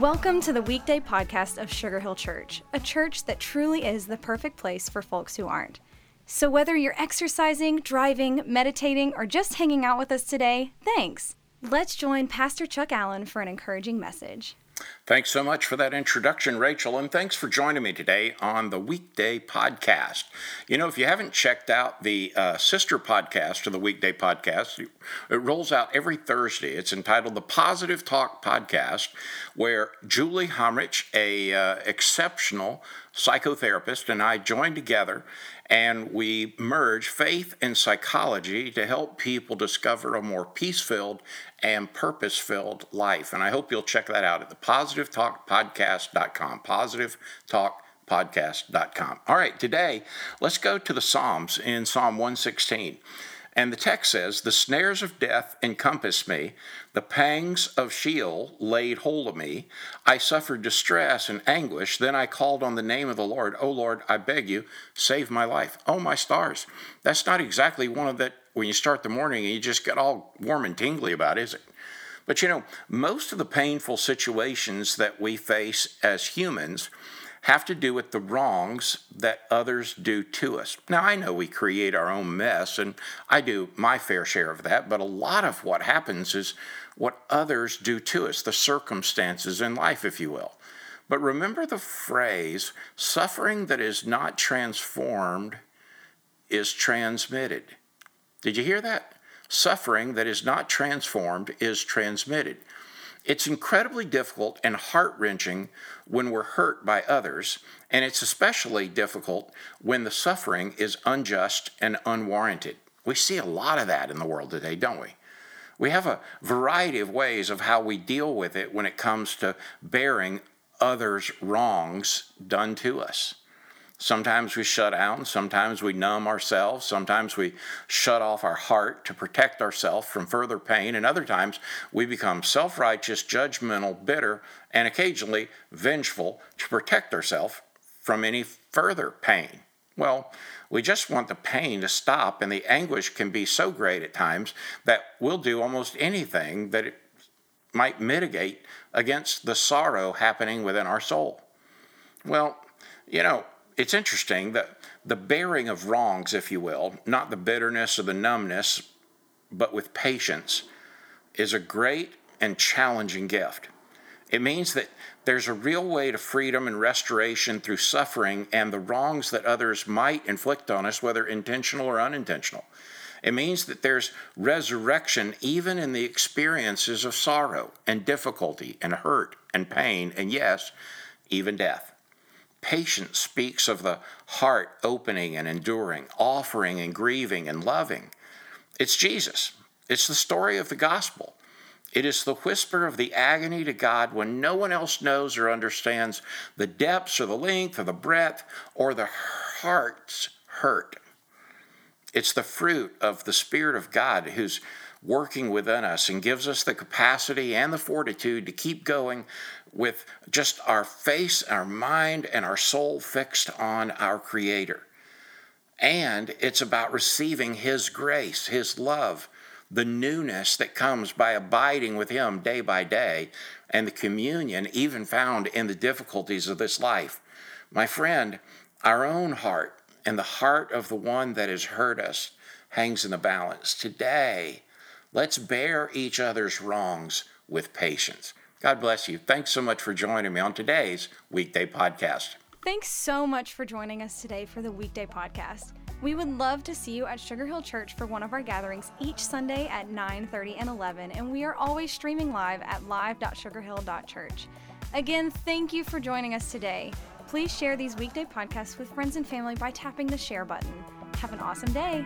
Welcome to the weekday podcast of Sugar Hill Church, a church that truly is the perfect place for folks who aren't. So, whether you're exercising, driving, meditating, or just hanging out with us today, thanks. Let's join Pastor Chuck Allen for an encouraging message. Thanks so much for that introduction, Rachel, and thanks for joining me today on the Weekday Podcast. You know, if you haven't checked out the uh, sister podcast to the Weekday Podcast, it rolls out every Thursday. It's entitled the Positive Talk Podcast, where Julie Hamrich, a uh, exceptional psychotherapist, and I join together and we merge faith and psychology to help people discover a more peace filled and purpose filled life. And I hope you'll check that out at the positivetalkpodcast.com. Positivetalkpodcast.com. All right, today let's go to the Psalms in Psalm 116. And the text says, The snares of death encompassed me, the pangs of Sheol laid hold of me. I suffered distress and anguish. Then I called on the name of the Lord. O Lord, I beg you, save my life. Oh, my stars. That's not exactly one of that when you start the morning and you just get all warm and tingly about, is it? But you know, most of the painful situations that we face as humans have to do with the wrongs that others do to us. Now, I know we create our own mess, and I do my fair share of that, but a lot of what happens is what others do to us, the circumstances in life, if you will. But remember the phrase suffering that is not transformed is transmitted. Did you hear that? Suffering that is not transformed is transmitted. It's incredibly difficult and heart wrenching when we're hurt by others, and it's especially difficult when the suffering is unjust and unwarranted. We see a lot of that in the world today, don't we? We have a variety of ways of how we deal with it when it comes to bearing others' wrongs done to us. Sometimes we shut down, sometimes we numb ourselves, sometimes we shut off our heart to protect ourselves from further pain, and other times we become self righteous, judgmental, bitter, and occasionally vengeful to protect ourselves from any further pain. Well, we just want the pain to stop, and the anguish can be so great at times that we'll do almost anything that it might mitigate against the sorrow happening within our soul. Well, you know, it's interesting that the bearing of wrongs, if you will, not the bitterness or the numbness, but with patience, is a great and challenging gift. It means that there's a real way to freedom and restoration through suffering and the wrongs that others might inflict on us, whether intentional or unintentional. It means that there's resurrection even in the experiences of sorrow and difficulty and hurt and pain and, yes, even death. Patience speaks of the heart opening and enduring, offering and grieving and loving. It's Jesus. It's the story of the gospel. It is the whisper of the agony to God when no one else knows or understands the depths or the length or the breadth or the heart's hurt. It's the fruit of the Spirit of God who's working within us and gives us the capacity and the fortitude to keep going with just our face, our mind, and our soul fixed on our Creator. And it's about receiving His grace, His love, the newness that comes by abiding with Him day by day, and the communion even found in the difficulties of this life. My friend, our own heart and the heart of the one that has hurt us hangs in the balance. Today, let's bear each other's wrongs with patience. God bless you. Thanks so much for joining me on today's weekday podcast. Thanks so much for joining us today for the weekday podcast. We would love to see you at Sugar Hill Church for one of our gatherings each Sunday at 9:30 and 11, and we are always streaming live at live.sugarhill.church. Again, thank you for joining us today. Please share these weekday podcasts with friends and family by tapping the share button. Have an awesome day.